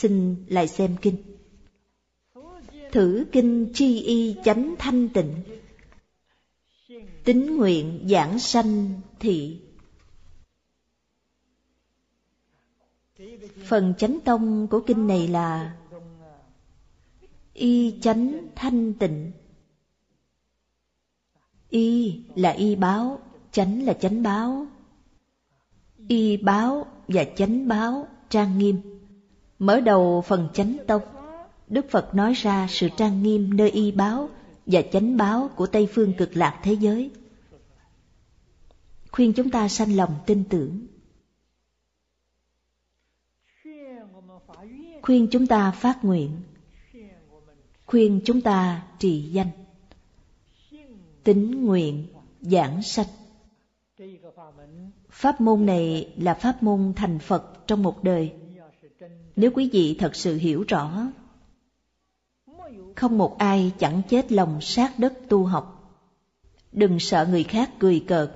Xin lại xem kinh. Thử kinh chi y chánh thanh tịnh. Tính nguyện giảng sanh thị. Phần chánh tông của kinh này là y chánh thanh tịnh. Y là y báo, chánh là chánh báo. Y báo và chánh báo trang nghiêm. Mở đầu phần chánh tông, Đức Phật nói ra sự trang nghiêm nơi y báo và chánh báo của Tây phương cực lạc thế giới. Khuyên chúng ta sanh lòng tin tưởng. Khuyên chúng ta phát nguyện. Khuyên chúng ta trì danh. Tính nguyện giảng sanh. Pháp môn này là pháp môn thành Phật trong một đời. Nếu quý vị thật sự hiểu rõ, không một ai chẳng chết lòng sát đất tu học. Đừng sợ người khác cười cợt.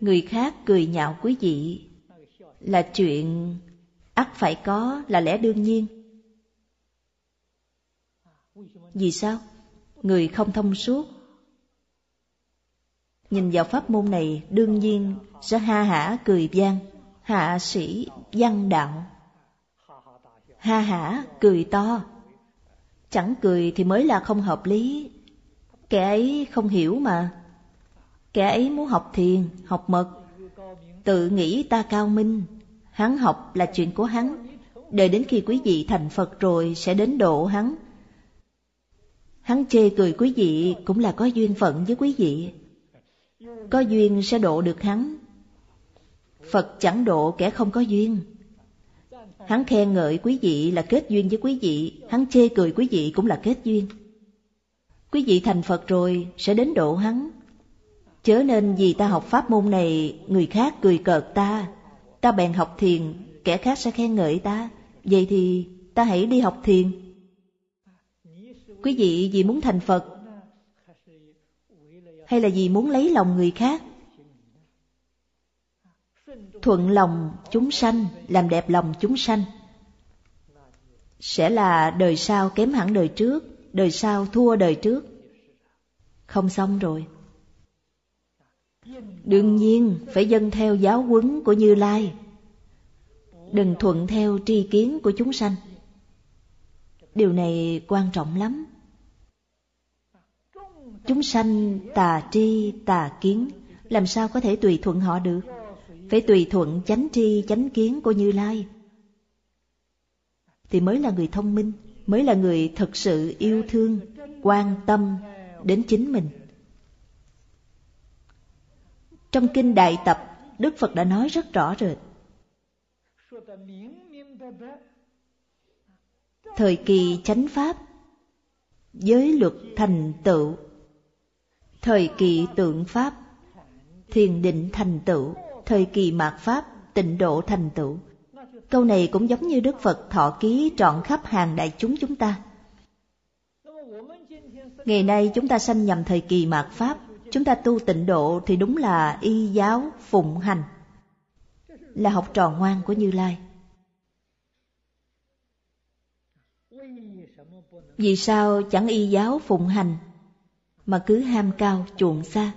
Người khác cười nhạo quý vị là chuyện ắt phải có là lẽ đương nhiên. Vì sao? Người không thông suốt Nhìn vào pháp môn này đương nhiên sẽ ha hả cười vang, hạ sĩ văn đạo. Ha hả cười to, chẳng cười thì mới là không hợp lý. Kẻ ấy không hiểu mà. Kẻ ấy muốn học thiền, học mật, tự nghĩ ta cao minh. Hắn học là chuyện của hắn, đợi đến khi quý vị thành Phật rồi sẽ đến độ hắn. Hắn chê cười quý vị cũng là có duyên phận với quý vị có duyên sẽ độ được hắn. Phật chẳng độ kẻ không có duyên. Hắn khen ngợi quý vị là kết duyên với quý vị, hắn chê cười quý vị cũng là kết duyên. Quý vị thành Phật rồi sẽ đến độ hắn. Chớ nên vì ta học pháp môn này, người khác cười cợt ta, ta bèn học thiền, kẻ khác sẽ khen ngợi ta. Vậy thì ta hãy đi học thiền. Quý vị vì muốn thành Phật hay là vì muốn lấy lòng người khác? Thuận lòng chúng sanh, làm đẹp lòng chúng sanh. Sẽ là đời sau kém hẳn đời trước, đời sau thua đời trước. Không xong rồi. Đương nhiên phải dân theo giáo huấn của Như Lai. Đừng thuận theo tri kiến của chúng sanh. Điều này quan trọng lắm. Chúng sanh tà tri tà kiến, làm sao có thể tùy thuận họ được? Phải tùy thuận chánh tri chánh kiến của Như Lai. Thì mới là người thông minh, mới là người thực sự yêu thương, quan tâm đến chính mình. Trong Kinh Đại Tập, Đức Phật đã nói rất rõ rệt. Thời kỳ chánh pháp, giới luật thành tựu thời kỳ tượng Pháp, thiền định thành tựu, thời kỳ mạt Pháp, tịnh độ thành tựu. Câu này cũng giống như Đức Phật thọ ký trọn khắp hàng đại chúng chúng ta. Ngày nay chúng ta sanh nhầm thời kỳ mạt Pháp, chúng ta tu tịnh độ thì đúng là y giáo phụng hành, là học trò ngoan của Như Lai. Vì sao chẳng y giáo phụng hành mà cứ ham cao chuộng xa.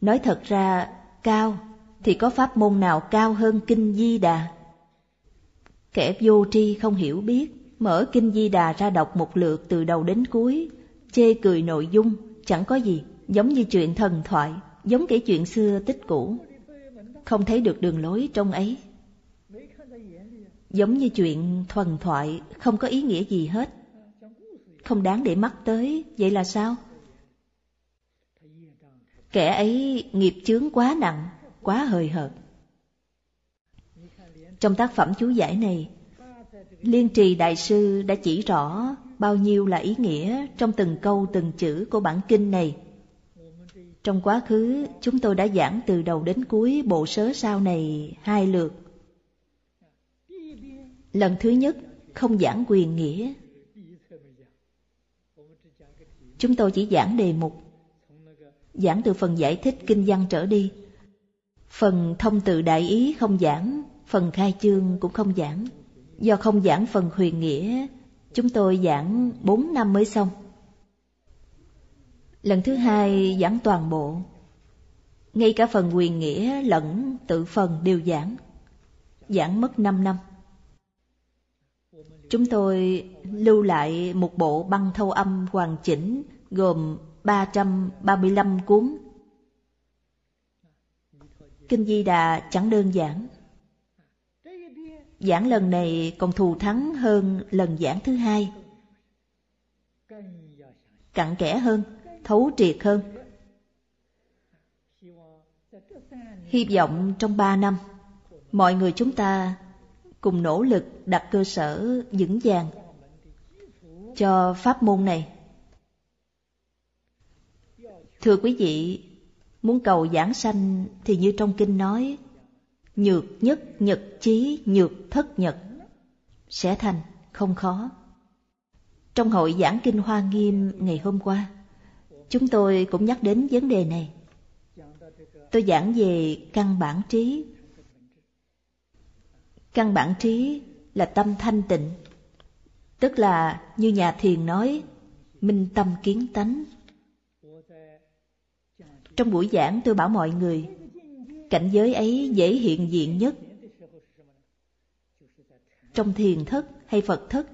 Nói thật ra, cao thì có pháp môn nào cao hơn Kinh Di Đà? Kẻ vô tri không hiểu biết, mở Kinh Di Đà ra đọc một lượt từ đầu đến cuối, chê cười nội dung, chẳng có gì, giống như chuyện thần thoại, giống kể chuyện xưa tích cũ. Không thấy được đường lối trong ấy. Giống như chuyện thuần thoại, không có ý nghĩa gì hết không đáng để mắt tới, vậy là sao? Kẻ ấy nghiệp chướng quá nặng, quá hời hợt. Trong tác phẩm chú giải này, Liên trì Đại sư đã chỉ rõ bao nhiêu là ý nghĩa trong từng câu từng chữ của bản kinh này. Trong quá khứ, chúng tôi đã giảng từ đầu đến cuối bộ sớ sau này hai lượt. Lần thứ nhất, không giảng quyền nghĩa. Chúng tôi chỉ giảng đề mục, giảng từ phần giải thích kinh văn trở đi. Phần thông tự đại ý không giảng, phần khai chương cũng không giảng. Do không giảng phần huyền nghĩa, chúng tôi giảng 4 năm mới xong. Lần thứ hai giảng toàn bộ, ngay cả phần huyền nghĩa lẫn tự phần đều giảng, giảng mất 5 năm. Chúng tôi lưu lại một bộ băng thâu âm hoàn chỉnh gồm 335 cuốn. Kinh Di Đà chẳng đơn giản. Giảng lần này còn thù thắng hơn lần giảng thứ hai. Cặn kẽ hơn, thấu triệt hơn. Hy vọng trong ba năm, mọi người chúng ta cùng nỗ lực đặt cơ sở vững vàng cho pháp môn này. Thưa quý vị, muốn cầu giảng sanh thì như trong kinh nói, nhược nhất nhật chí nhược thất nhật, sẽ thành, không khó. Trong hội giảng kinh Hoa Nghiêm ngày hôm qua, chúng tôi cũng nhắc đến vấn đề này. Tôi giảng về căn bản trí. Căn bản trí là tâm thanh tịnh, tức là như nhà thiền nói, minh tâm kiến tánh. Trong buổi giảng tôi bảo mọi người, cảnh giới ấy dễ hiện diện nhất. Trong thiền thất hay Phật thất,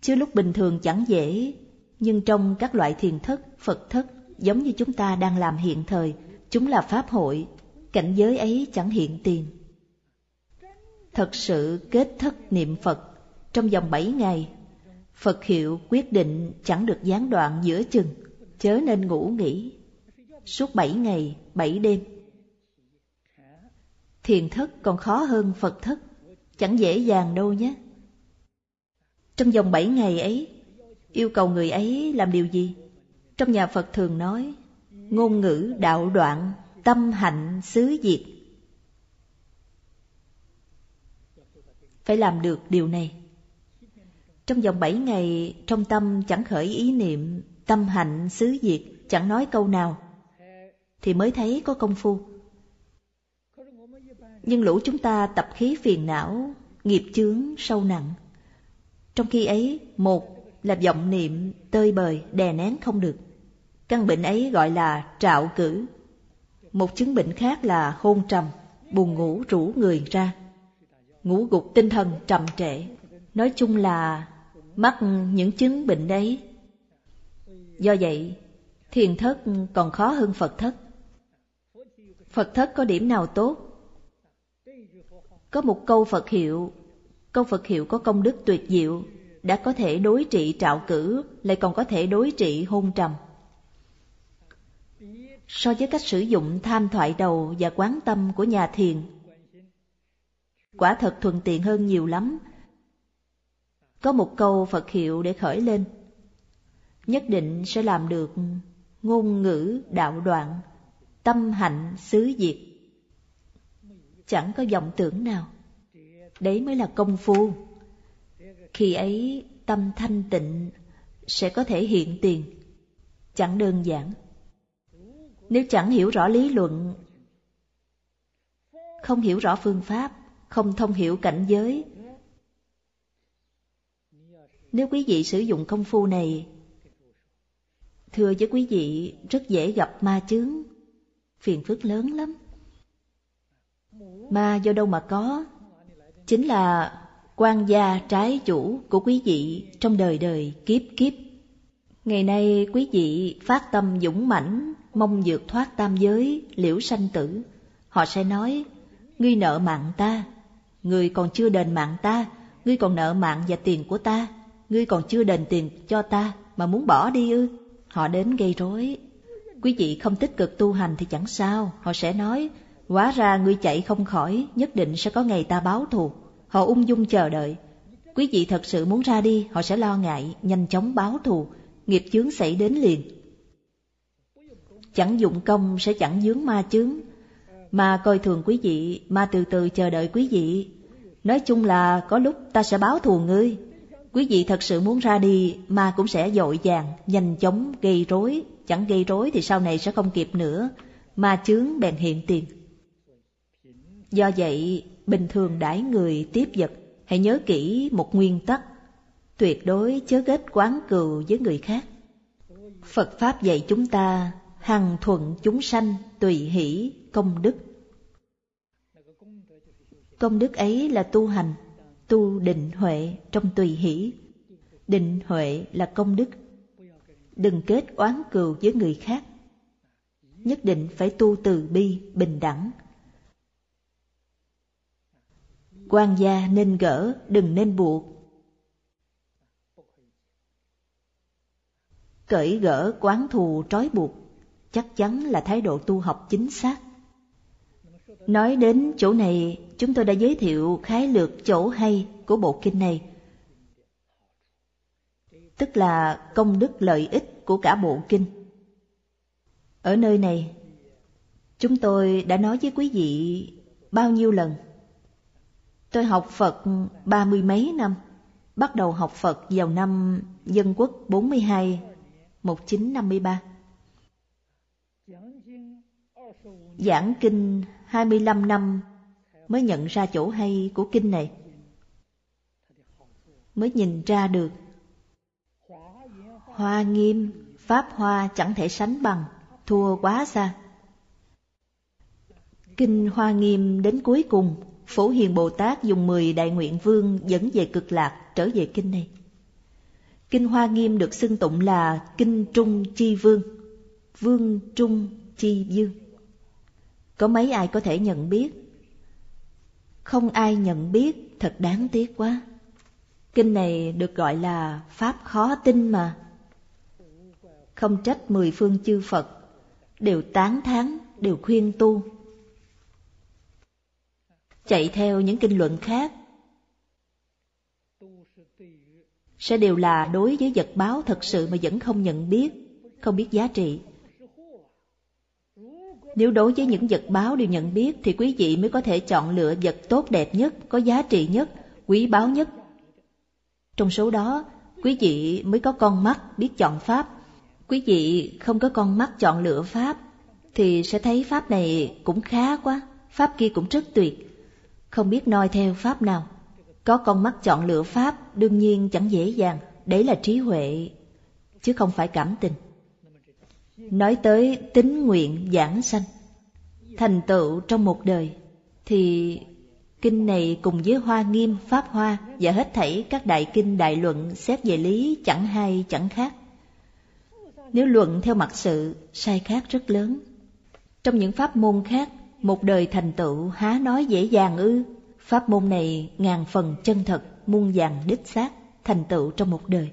chứ lúc bình thường chẳng dễ, nhưng trong các loại thiền thất, Phật thất, giống như chúng ta đang làm hiện thời, chúng là pháp hội, cảnh giới ấy chẳng hiện tiền. Thật sự kết thất niệm Phật trong vòng bảy ngày, Phật hiệu quyết định chẳng được gián đoạn giữa chừng, chớ nên ngủ nghỉ. Suốt bảy ngày, bảy đêm. Thiền thất còn khó hơn Phật thất, chẳng dễ dàng đâu nhé. Trong vòng bảy ngày ấy, yêu cầu người ấy làm điều gì? Trong nhà Phật thường nói, ngôn ngữ đạo đoạn, tâm hạnh xứ diệt. Phải làm được điều này. Trong vòng bảy ngày, trong tâm chẳng khởi ý niệm, tâm hạnh xứ diệt, chẳng nói câu nào, thì mới thấy có công phu. Nhưng lũ chúng ta tập khí phiền não, nghiệp chướng sâu nặng. Trong khi ấy, một là vọng niệm tơi bời, đè nén không được. Căn bệnh ấy gọi là trạo cử. Một chứng bệnh khác là hôn trầm, buồn ngủ rủ người ra. Ngủ gục tinh thần trầm trệ. Nói chung là mắc những chứng bệnh đấy. Do vậy, thiền thất còn khó hơn Phật thất. Phật thất có điểm nào tốt? Có một câu Phật hiệu, câu Phật hiệu có công đức tuyệt diệu, đã có thể đối trị trạo cử, lại còn có thể đối trị hôn trầm. So với cách sử dụng tham thoại đầu và quán tâm của nhà thiền, quả thật thuận tiện hơn nhiều lắm. Có một câu Phật hiệu để khởi lên, nhất định sẽ làm được ngôn ngữ đạo đoạn, tâm hạnh xứ diệt. Chẳng có vọng tưởng nào. Đấy mới là công phu. Khi ấy tâm thanh tịnh sẽ có thể hiện tiền. Chẳng đơn giản. Nếu chẳng hiểu rõ lý luận, không hiểu rõ phương pháp, không thông hiểu cảnh giới, nếu quý vị sử dụng công phu này, thưa với quý vị rất dễ gặp ma chướng, phiền phức lớn lắm. Ma do đâu mà có? Chính là quan gia trái chủ của quý vị trong đời đời kiếp kiếp. Ngày nay quý vị phát tâm dũng mãnh, mong vượt thoát tam giới, liễu sanh tử. Họ sẽ nói, ngươi nợ mạng ta, ngươi còn chưa đền mạng ta, ngươi còn nợ mạng và tiền của ta, ngươi còn chưa đền tiền cho ta mà muốn bỏ đi ư. Họ đến gây rối. Quý vị không tích cực tu hành thì chẳng sao, họ sẽ nói, hóa ra ngươi chạy không khỏi, nhất định sẽ có ngày ta báo thù. Họ ung dung chờ đợi. Quý vị thật sự muốn ra đi, họ sẽ lo ngại, nhanh chóng báo thù, nghiệp chướng xảy đến liền. Chẳng dụng công sẽ chẳng dướng ma chướng, mà coi thường quý vị, mà từ từ chờ đợi quý vị. Nói chung là có lúc ta sẽ báo thù ngươi. Quý vị thật sự muốn ra đi mà cũng sẽ dội vàng, nhanh chóng gây rối, chẳng gây rối thì sau này sẽ không kịp nữa, ma chướng bèn hiện tiền. Do vậy, bình thường đãi người tiếp vật, hãy nhớ kỹ một nguyên tắc, tuyệt đối chớ kết quán cừu với người khác. Phật Pháp dạy chúng ta hằng thuận chúng sanh tùy hỷ công đức. Công đức ấy là tu hành, tu định huệ trong tùy hỷ. Định huệ là công đức. Đừng kết oán cừu với người khác. Nhất định phải tu từ bi, bình đẳng. quan gia nên gỡ, đừng nên buộc. Cởi gỡ quán thù trói buộc, chắc chắn là thái độ tu học chính xác. Nói đến chỗ này, chúng tôi đã giới thiệu khái lược chỗ hay của bộ kinh này. Tức là công đức lợi ích của cả bộ kinh. Ở nơi này, chúng tôi đã nói với quý vị bao nhiêu lần. Tôi học Phật ba mươi mấy năm, bắt đầu học Phật vào năm Dân Quốc 42, 1953. Giảng kinh 25 năm mới nhận ra chỗ hay của kinh này. Mới nhìn ra được. Hoa nghiêm, Pháp Hoa chẳng thể sánh bằng, thua quá xa. Kinh Hoa Nghiêm đến cuối cùng, Phổ Hiền Bồ Tát dùng 10 đại nguyện vương dẫn về cực lạc trở về kinh này. Kinh Hoa Nghiêm được xưng tụng là Kinh Trung Chi Vương, Vương Trung Chi Dương. Có mấy ai có thể nhận biết? Không ai nhận biết, thật đáng tiếc quá. Kinh này được gọi là Pháp khó tin mà. Không trách mười phương chư Phật, đều tán thán, đều khuyên tu. Chạy theo những kinh luận khác, sẽ đều là đối với vật báo thật sự mà vẫn không nhận biết, không biết giá trị. Nếu đối với những vật báo đều nhận biết thì quý vị mới có thể chọn lựa vật tốt đẹp nhất, có giá trị nhất, quý báu nhất. Trong số đó, quý vị mới có con mắt biết chọn Pháp. Quý vị không có con mắt chọn lựa Pháp thì sẽ thấy Pháp này cũng khá quá, Pháp kia cũng rất tuyệt. Không biết noi theo Pháp nào. Có con mắt chọn lựa Pháp đương nhiên chẳng dễ dàng, đấy là trí huệ, chứ không phải cảm tình. Nói tới tính nguyện giảng sanh, thành tựu trong một đời, thì kinh này cùng với Hoa Nghiêm, Pháp Hoa và hết thảy các đại kinh đại luận xét về lý chẳng hay chẳng khác. Nếu luận theo mặt sự, sai khác rất lớn. Trong những pháp môn khác, một đời thành tựu há nói dễ dàng ư. Pháp môn này ngàn phần chân thật, muôn vàng đích xác, thành tựu trong một đời.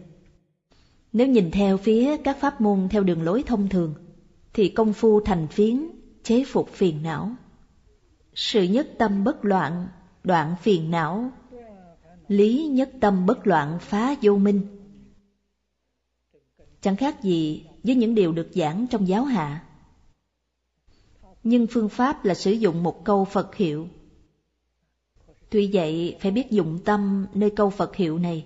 Nếu nhìn theo phía các pháp môn theo đường lối thông thường, thì công phu thành phiến, chế phục phiền não. Sự nhất tâm bất loạn, đoạn phiền não, lý nhất tâm bất loạn phá vô minh. Chẳng khác gì với những điều được giảng trong giáo hạ. Nhưng phương pháp là sử dụng một câu Phật hiệu. Tuy vậy phải biết dụng tâm nơi câu Phật hiệu này.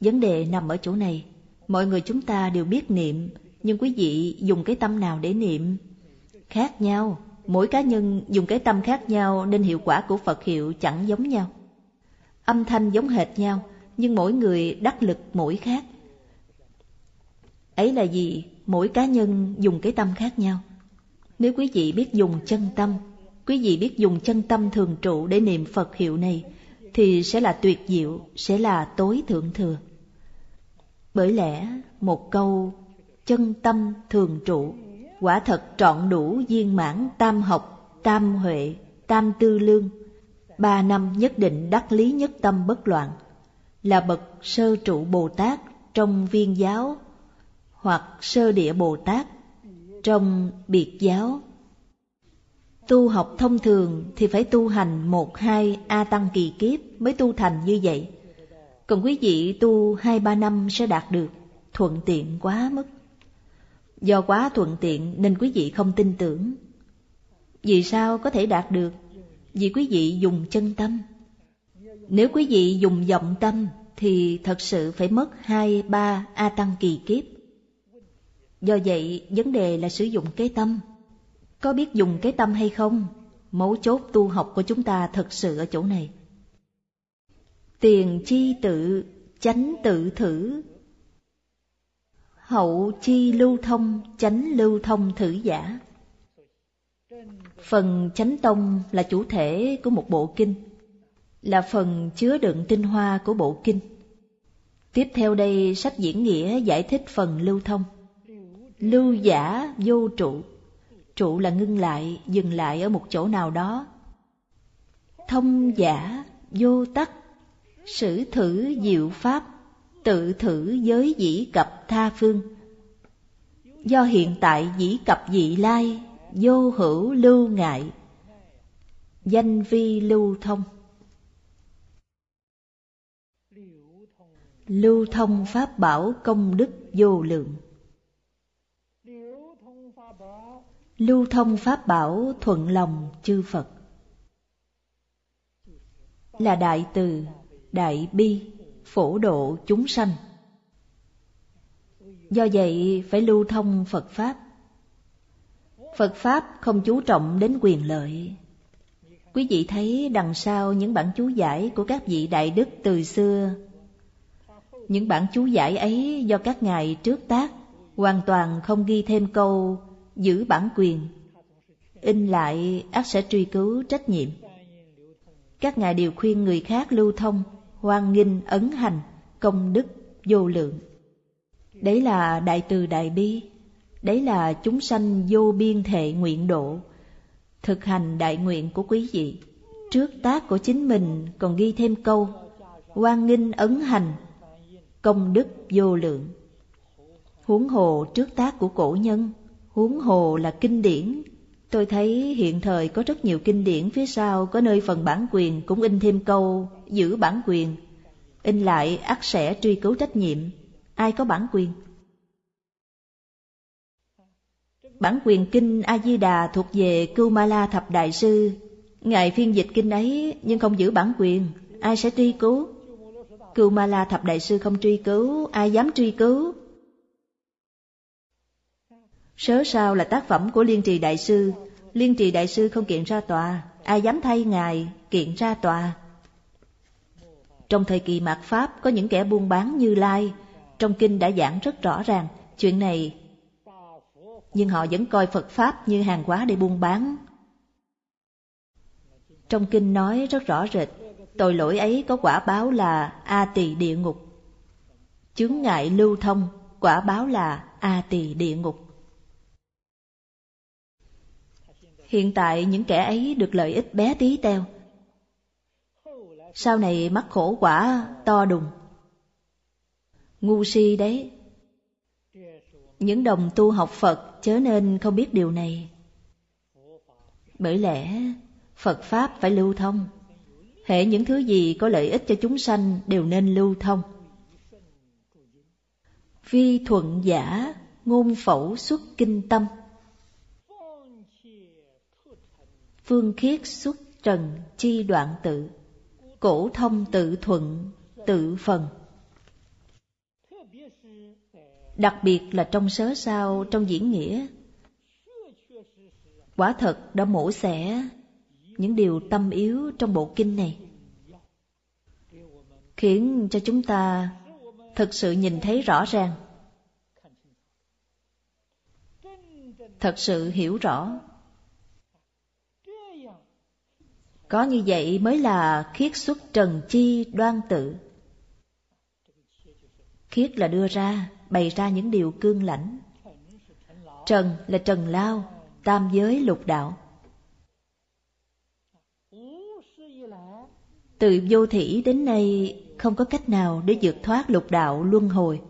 Vấn đề nằm ở chỗ này. Mọi người chúng ta đều biết niệm, nhưng quý vị dùng cái tâm nào để niệm? Khác nhau, mỗi cá nhân dùng cái tâm khác nhau nên hiệu quả của Phật hiệu chẳng giống nhau. Âm thanh giống hệt nhau, nhưng mỗi người đắc lực mỗi khác. Ấy là gì? Mỗi cá nhân dùng cái tâm khác nhau. Nếu quý vị biết dùng chân tâm, quý vị biết dùng chân tâm thường trụ để niệm Phật hiệu này, thì sẽ là tuyệt diệu, sẽ là tối thượng thừa. Bởi lẽ một câu chân tâm thường trụ quả thật trọn đủ viên mãn tam học, tam huệ, tam tư lương. Ba năm nhất định đắc lý nhất tâm bất loạn, là bậc sơ trụ Bồ Tát trong viên giáo hoặc sơ địa Bồ Tát trong biệt giáo. Tu học thông thường thì phải tu hành một hai A Tăng kỳ kiếp mới tu thành như vậy. Còn quý vị tu hai ba năm sẽ đạt được, thuận tiện quá mức. Do quá thuận tiện nên quý vị không tin tưởng. Vì sao có thể đạt được? Vì quý vị dùng chân tâm. Nếu quý vị dùng vọng tâm thì thật sự phải mất hai ba A Tăng kỳ kiếp. Do vậy, vấn đề là sử dụng cái tâm. Có biết dùng cái tâm hay không? Mấu chốt tu học của chúng ta thật sự ở chỗ này. Tiền chi tự, chánh tự thử. Hậu chi lưu thông, chánh lưu thông thử giả. Phần chánh tông là chủ thể của một bộ kinh, là phần chứa đựng tinh hoa của bộ kinh. Tiếp theo đây sách diễn nghĩa giải thích phần lưu thông. Lưu giả vô trụ. Trụ là ngưng lại, dừng lại ở một chỗ nào đó. Thông giả vô tắc. Sử thử diệu pháp, tự thử giới dĩ cập tha phương. Do hiện tại dĩ cập dị lai, vô hữu lưu ngại. Danh vi lưu thông. Lưu thông pháp bảo công đức vô lượng. Lưu thông pháp bảo thuận lòng chư Phật. Là đại từ, đại bi, phổ độ chúng sanh. Do vậy phải lưu thông Phật Pháp. Phật Pháp không chú trọng đến quyền lợi. Quý vị thấy đằng sau những bản chú giải của các vị đại đức từ xưa những bản chú giải ấy do các ngài trước tác, hoàn toàn không ghi thêm câu giữ bản quyền. In lại ác sẽ truy cứu trách nhiệm. Các ngài đều khuyên người khác lưu thông, hoan nghênh ấn hành, công đức vô lượng. Đấy là đại từ đại bi, đấy là chúng sanh vô biên thệ nguyện độ, thực hành đại nguyện của quý vị. Trước tác của chính mình còn ghi thêm câu hoan nghênh ấn hành công đức vô lượng. Huống hồ trước tác của cổ nhân, huống hồ là kinh điển. Tôi thấy hiện thời có rất nhiều kinh điển phía sau có nơi phần bản quyền cũng in thêm câu giữ bản quyền. In lại ắt sẽ truy cứu trách nhiệm. Ai có bản quyền? Bản quyền kinh A-di-đà thuộc về Cưu Ma La Thập Đại Sư. Ngài phiên dịch kinh ấy nhưng không giữ bản quyền. Ai sẽ truy cứu? Cưu Ma La Thập Đại Sư không truy cứu, ai dám truy cứu? Sớ sao là tác phẩm của Liên Trì Đại Sư, Liên Trì Đại Sư không kiện ra tòa, ai dám thay Ngài kiện ra tòa? Trong thời kỳ mạt Pháp có những kẻ buôn bán như Lai, trong kinh đã giảng rất rõ ràng chuyện này, nhưng họ vẫn coi Phật Pháp như hàng hóa để buôn bán. Trong kinh nói rất rõ rệt, tội lỗi ấy có quả báo là A tỳ địa ngục. Chướng ngại lưu thông, quả báo là A tỳ địa ngục. Hiện tại những kẻ ấy được lợi ích bé tí teo. Sau này mắc khổ quả to đùng. Ngu si đấy. Những đồng tu học Phật chớ nên không biết điều này. Bởi lẽ Phật Pháp phải lưu thông hệ những thứ gì có lợi ích cho chúng sanh đều nên lưu thông. Vi thuận giả, ngôn phẫu xuất kinh tâm. Phương khiết xuất trần chi đoạn tự, cổ thông tự thuận, tự phần. Đặc biệt là trong sớ sao, trong diễn nghĩa, quả thật đã mổ xẻ những điều tâm yếu trong bộ kinh này khiến cho chúng ta thực sự nhìn thấy rõ ràng thật sự hiểu rõ có như vậy mới là khiết xuất trần chi đoan tự khiết là đưa ra bày ra những điều cương lãnh trần là trần lao tam giới lục đạo Từ vô thủy đến nay không có cách nào để vượt thoát lục đạo luân hồi.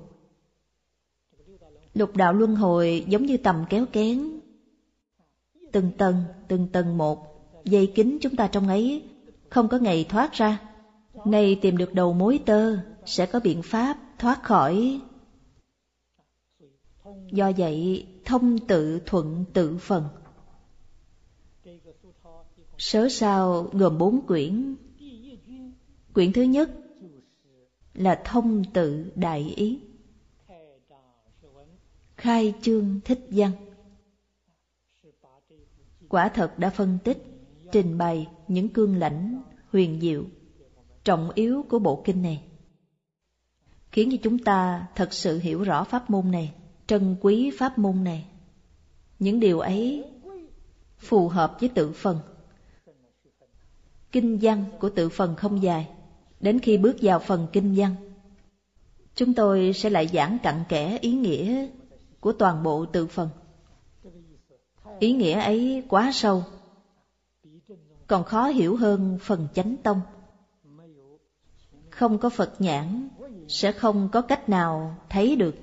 Lục đạo luân hồi giống như tầm kéo kén. Từng tầng, từng tầng một, dây kính chúng ta trong ấy, không có ngày thoát ra. nay tìm được đầu mối tơ, sẽ có biện pháp thoát khỏi. Do vậy, thông tự thuận tự phần. Sớ sao gồm bốn quyển Quyển thứ nhất là thông tự đại ý. Khai chương thích văn. Quả thật đã phân tích, trình bày những cương lãnh huyền diệu, trọng yếu của bộ kinh này. Khiến cho chúng ta thật sự hiểu rõ pháp môn này, trân quý pháp môn này. Những điều ấy phù hợp với tự phần. Kinh văn của tự phần không dài, đến khi bước vào phần kinh văn, chúng tôi sẽ lại giảng cặn kẽ ý nghĩa của toàn bộ tự phần. Ý nghĩa ấy quá sâu, còn khó hiểu hơn phần chánh tông. Không có Phật nhãn, sẽ không có cách nào thấy được.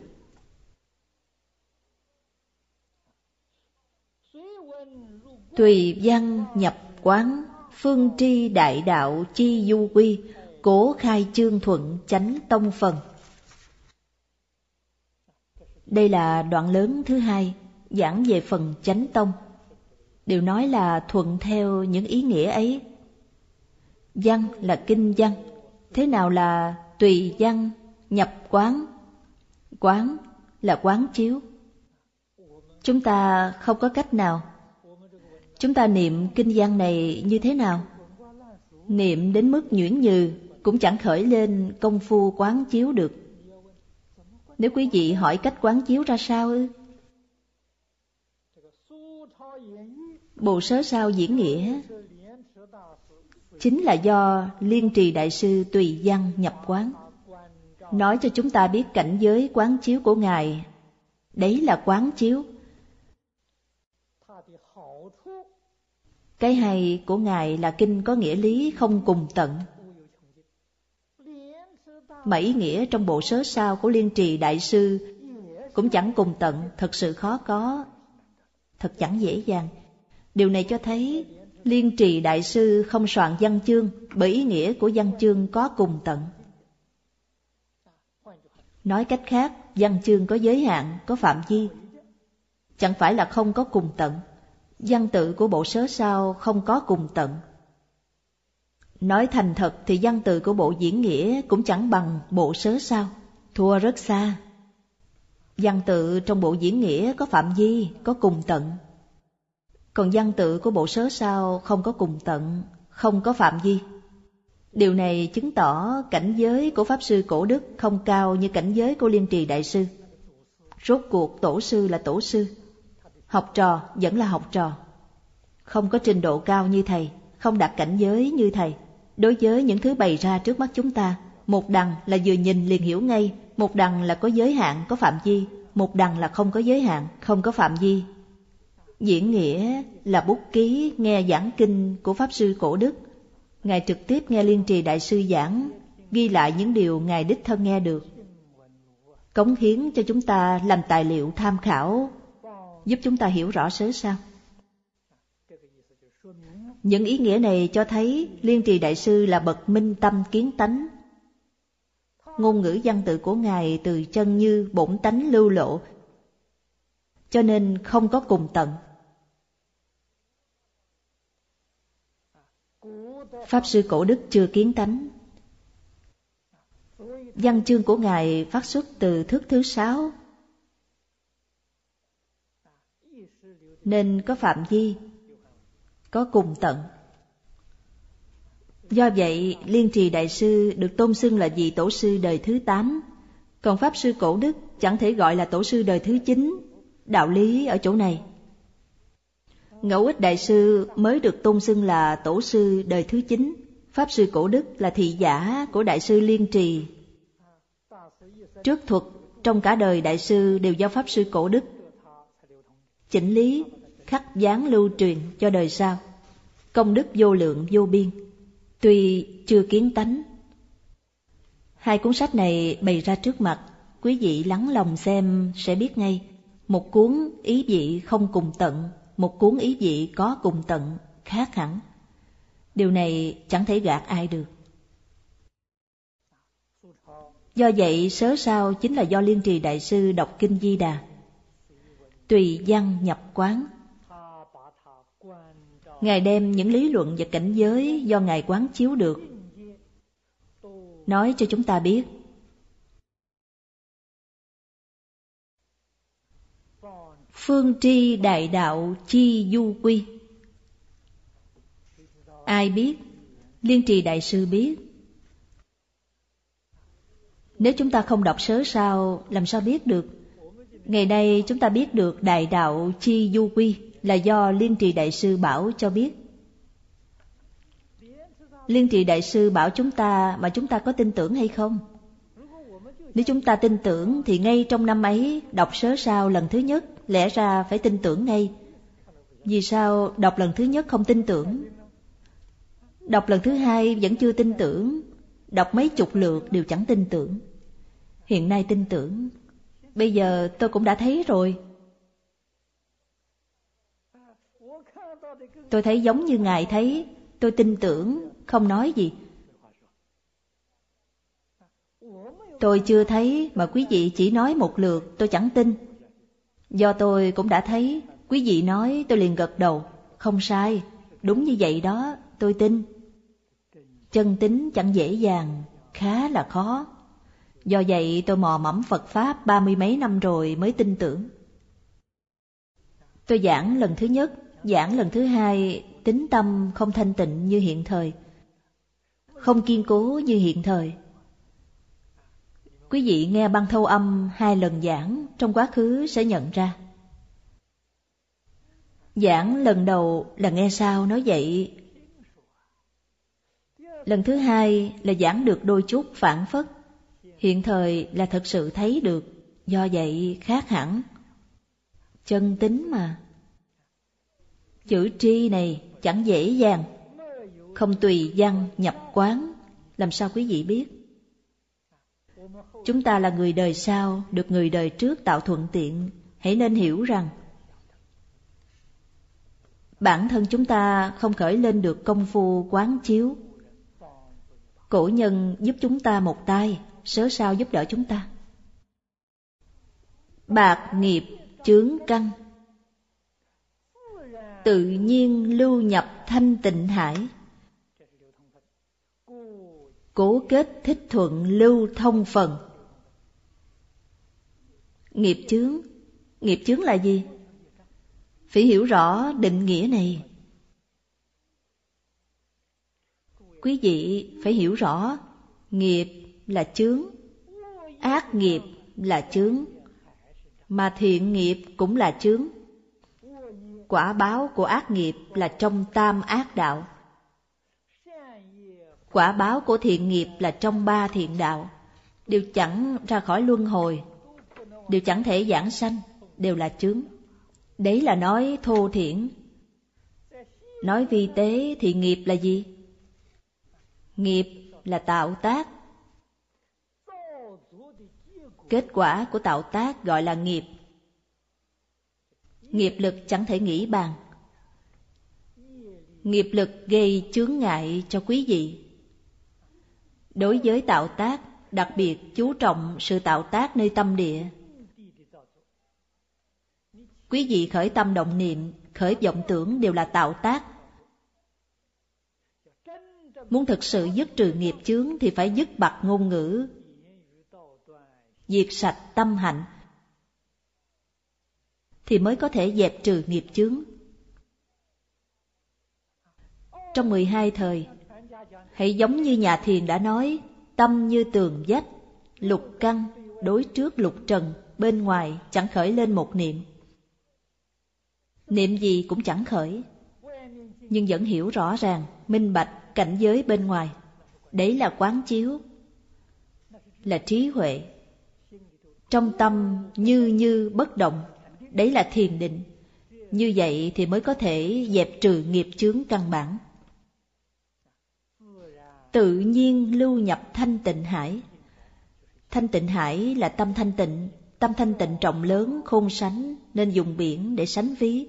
Tùy văn nhập quán, phương tri đại đạo chi du quy, cố khai chương thuận chánh tông phần. Đây là đoạn lớn thứ hai, giảng về phần chánh tông. Đều nói là thuận theo những ý nghĩa ấy. Văn là kinh văn, thế nào là tùy văn nhập quán? Quán là quán chiếu. Chúng ta không có cách nào. Chúng ta niệm kinh văn này như thế nào? Niệm đến mức nhuyễn nhừ cũng chẳng khởi lên công phu quán chiếu được. Nếu quý vị hỏi cách quán chiếu ra sao ư? Bộ sớ sao diễn nghĩa chính là do Liên trì Đại sư Tùy Văn nhập quán. Nói cho chúng ta biết cảnh giới quán chiếu của Ngài. Đấy là quán chiếu. Cái hay của Ngài là kinh có nghĩa lý không cùng tận. Mà ý nghĩa trong bộ sớ sao của Liên trì Đại sư cũng chẳng cùng tận, thật sự khó có, thật chẳng dễ dàng. Điều này cho thấy Liên trì Đại sư không soạn văn chương bởi ý nghĩa của văn chương có cùng tận. Nói cách khác, văn chương có giới hạn, có phạm vi. Chẳng phải là không có cùng tận. Văn tự của bộ sớ sao không có cùng tận. Nói thành thật thì văn tự của bộ diễn nghĩa cũng chẳng bằng bộ sớ sao, thua rất xa. Văn tự trong bộ diễn nghĩa có phạm vi, có cùng tận. Còn văn tự của bộ sớ sao không có cùng tận, không có phạm vi. Điều này chứng tỏ cảnh giới của Pháp Sư Cổ Đức không cao như cảnh giới của Liên Trì Đại Sư. Rốt cuộc tổ sư là tổ sư, học trò vẫn là học trò. Không có trình độ cao như thầy, không đạt cảnh giới như thầy. Đối với những thứ bày ra trước mắt chúng ta, một đằng là vừa nhìn liền hiểu ngay, một đằng là có giới hạn, có phạm vi, một đằng là không có giới hạn, không có phạm vi. Diễn nghĩa là bút ký nghe giảng kinh của Pháp Sư Cổ Đức. Ngài trực tiếp nghe Liên Trì Đại Sư giảng, ghi lại những điều Ngài đích thân nghe được. Cống hiến cho chúng ta làm tài liệu tham khảo, giúp chúng ta hiểu rõ sớ sao. Những ý nghĩa này cho thấy Liên Trì Đại Sư là bậc minh tâm kiến tánh. Ngôn ngữ văn tự của Ngài từ chân như bổn tánh lưu lộ, cho nên không có cùng tận. Pháp Sư Cổ Đức chưa kiến tánh. Văn chương của Ngài phát xuất từ thước thứ sáu, nên có phạm vi có cùng tận. Do vậy, Liên Trì Đại Sư được tôn xưng là vị tổ sư đời thứ tám, còn Pháp Sư Cổ Đức chẳng thể gọi là tổ sư đời thứ chín. Đạo lý ở chỗ này. Ngẫu ích Đại Sư mới được tôn xưng là tổ sư đời thứ chín, Pháp Sư Cổ Đức là thị giả của Đại Sư Liên Trì. Trước thuật trong cả đời Đại Sư đều do Pháp Sư Cổ Đức chỉnh lý khắc dán lưu truyền cho đời sau. Công đức vô lượng vô biên, tuy chưa kiến tánh. Hai cuốn sách này bày ra trước mặt, quý vị lắng lòng xem sẽ biết ngay. Một cuốn ý vị không cùng tận, một cuốn ý vị có cùng tận, khác hẳn. Điều này chẳng thể gạt ai được. Do vậy, sớ sao chính là do Liên Trì Đại Sư đọc Kinh Di Đà. Tùy văn nhập quán, Ngài đem những lý luận và cảnh giới do Ngài quán chiếu được Nói cho chúng ta biết Phương tri đại đạo chi du quy Ai biết? Liên trì đại sư biết. Nếu chúng ta không đọc sớ sao, làm sao biết được? Ngày nay chúng ta biết được đại đạo Chi Du Quy là do Liên trì đại sư bảo cho biết. Liên trì đại sư bảo chúng ta mà chúng ta có tin tưởng hay không? Nếu chúng ta tin tưởng thì ngay trong năm ấy đọc sớ sao lần thứ nhất lẽ ra phải tin tưởng ngay. Vì sao đọc lần thứ nhất không tin tưởng? Đọc lần thứ hai vẫn chưa tin tưởng, đọc mấy chục lượt đều chẳng tin tưởng. Hiện nay tin tưởng, bây giờ tôi cũng đã thấy rồi. Tôi thấy giống như Ngài thấy, tôi tin tưởng, không nói gì. Tôi chưa thấy mà quý vị chỉ nói một lượt tôi chẳng tin. Do tôi cũng đã thấy, quý vị nói tôi liền gật đầu. Không sai, đúng như vậy đó, tôi tin. Chân tính chẳng dễ dàng, khá là khó. Do vậy tôi mò mẫm Phật Pháp ba mươi mấy năm rồi mới tin tưởng. Tôi giảng lần thứ nhất, giảng lần thứ hai, tính tâm không thanh tịnh như hiện thời. Không kiên cố như hiện thời. Quý vị nghe băng thâu âm hai lần giảng trong quá khứ sẽ nhận ra. Giảng lần đầu là nghe sao nói vậy. Lần thứ hai là giảng được đôi chút phản phất. Hiện thời là thật sự thấy được, do vậy khác hẳn. Chân tính mà. Chữ tri này chẳng dễ dàng, không tùy văn nhập quán, làm sao quý vị biết? Chúng ta là người đời sau, được người đời trước tạo thuận tiện, hãy nên hiểu rằng bản thân chúng ta không khởi lên được công phu quán chiếu. Cổ nhân giúp chúng ta một tay, sớ sao giúp đỡ chúng ta. Bạc nghiệp chướng căn Tự nhiên lưu nhập thanh tịnh hải Cố kết thích thuận lưu thông phần. Nghiệp chướng. Nghiệp chướng là gì? Phải hiểu rõ định nghĩa này. Quý vị phải hiểu rõ, Nghiệp là chướng, Ác nghiệp là chướng, Mà thiện nghiệp cũng là chướng. Quả báo của ác nghiệp là trong tam ác đạo. Quả báo của thiện nghiệp là trong ba thiện đạo Đều chẳng ra khỏi luân hồi đều chẳng thể giảng sanh, đều là chướng. Đấy là nói thô thiển. Nói vi tế thì nghiệp là gì? Nghiệp là tạo tác. Kết quả của tạo tác gọi là nghiệp. Nghiệp lực chẳng thể nghĩ bàn. Nghiệp lực gây chướng ngại cho quý vị. Đối với tạo tác, đặc biệt chú trọng sự tạo tác nơi tâm địa Quý vị khởi tâm động niệm, khởi vọng tưởng đều là tạo tác. Muốn thực sự dứt trừ nghiệp chướng thì phải dứt bặt ngôn ngữ, diệt sạch tâm hạnh, thì mới có thể dẹp trừ nghiệp chướng. Trong 12 thời, hãy giống như nhà thiền đã nói, tâm như tường vách, lục căn, đối trước lục trần, bên ngoài chẳng khởi lên một niệm. Niệm gì cũng chẳng khởi Nhưng vẫn hiểu rõ ràng Minh bạch cảnh giới bên ngoài. Đấy là quán chiếu Là trí huệ. Trong tâm như như bất động Đấy là thiền định. Như vậy thì mới có thể dẹp trừ nghiệp chướng căn bản. Tự nhiên lưu nhập thanh tịnh hải Thanh tịnh hải là tâm thanh tịnh, Tâm thanh tịnh trọng lớn, khôn sánh, Nên dùng biển để sánh ví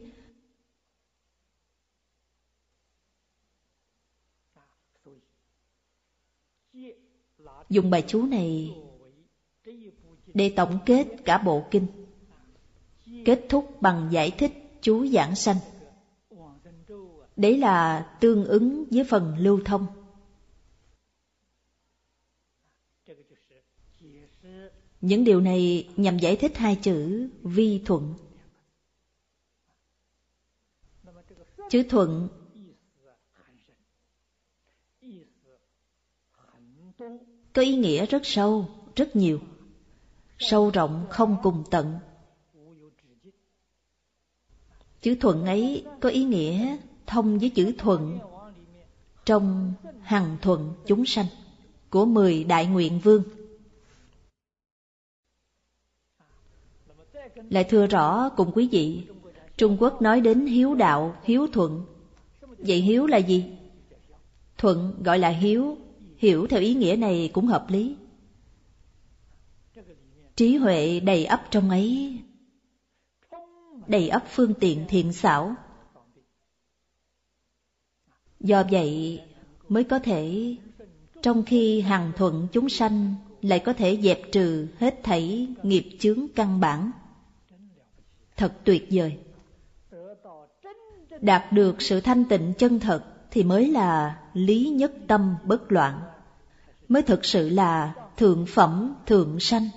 Dùng bài chú này để tổng kết cả bộ kinh. Kết thúc bằng giải thích chú giảng sanh. Đấy là tương ứng với phần lưu thông. Những điều này nhằm giải thích hai chữ vi thuận. Chữ thuận có ý nghĩa rất sâu, rất nhiều. Sâu rộng không cùng tận. Chữ thuận ấy có ý nghĩa thông với chữ thuận trong hằng thuận chúng sanh của mười đại nguyện vương Lại thưa rõ cùng quý vị, Trung Quốc nói đến hiếu đạo, hiếu thuận. Vậy hiếu là gì? Thuận gọi là hiếu, hiểu theo ý nghĩa này cũng hợp lý. Trí huệ đầy ấp trong ấy, đầy ấp phương tiện thiện xảo. Do vậy mới có thể trong khi hằng thuận chúng sanh lại có thể dẹp trừ hết thảy nghiệp chướng căn bản. Thật tuyệt vời. Đạt được sự thanh tịnh chân thật thì mới là lý nhất tâm bất loạn, mới thực sự là thượng phẩm thượng sanh.